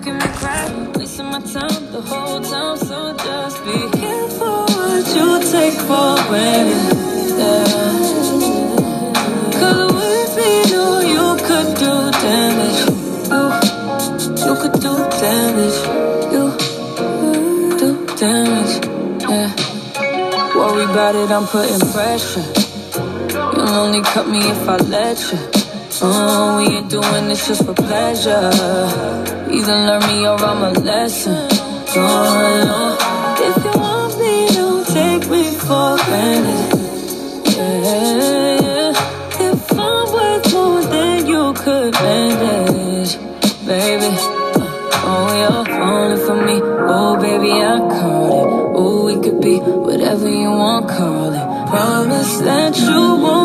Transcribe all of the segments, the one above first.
making me cry, wasting my time the whole time. So just be careful what you take for granted. Yeah. Cause with me, know you could do damage. You, you could do damage. You do damage. Yeah. Worry about it, I'm putting pressure. You'll only cut me if I let you. Oh, we ain't doing this just for pleasure. Either learn me or I'm a lesson. No. If you want me, don't take me for granted. Yeah, yeah. If I'm worth more than you could manage, baby. Uh, oh, you're falling for me. Oh, baby, I caught it. Oh, we could be whatever you want, call it. Promise that you won't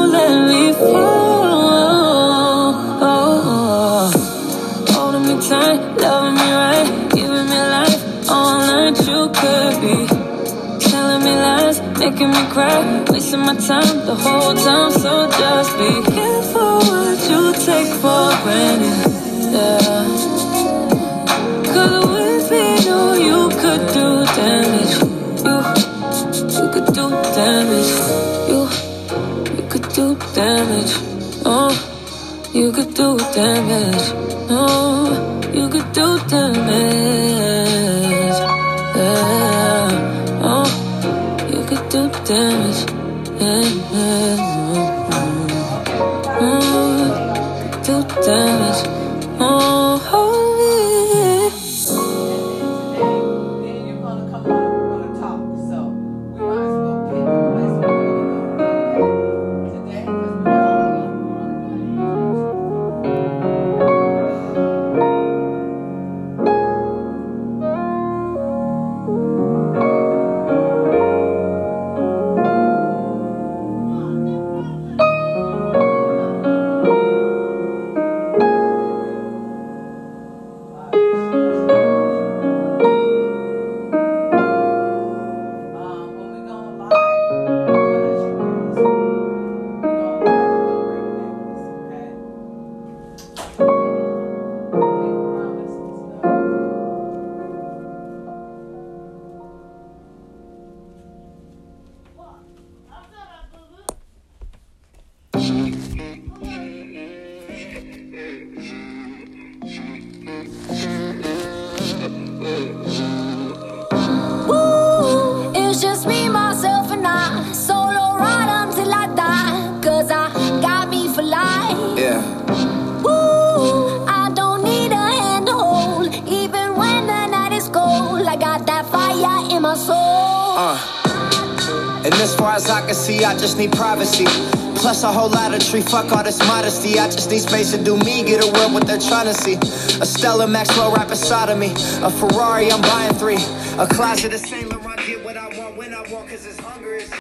making me cry, wasting my time the whole time. So just be careful what you take for granted. Yeah. Cause with me, know you could do damage. You, you could do damage. You, you could do damage. Oh, you could do damage. Oh, you could do damage. Damage. Yeah. Oh, as far as I can see, I just need privacy. Plus a whole lot of tree, fuck all this modesty. I just need space to do me, get away what they're trying to see. A Stella Maxwell right beside of me. A Ferrari, I'm buying three. A closet of Saint Laurent, get what I want when I want, cause it's hunger is.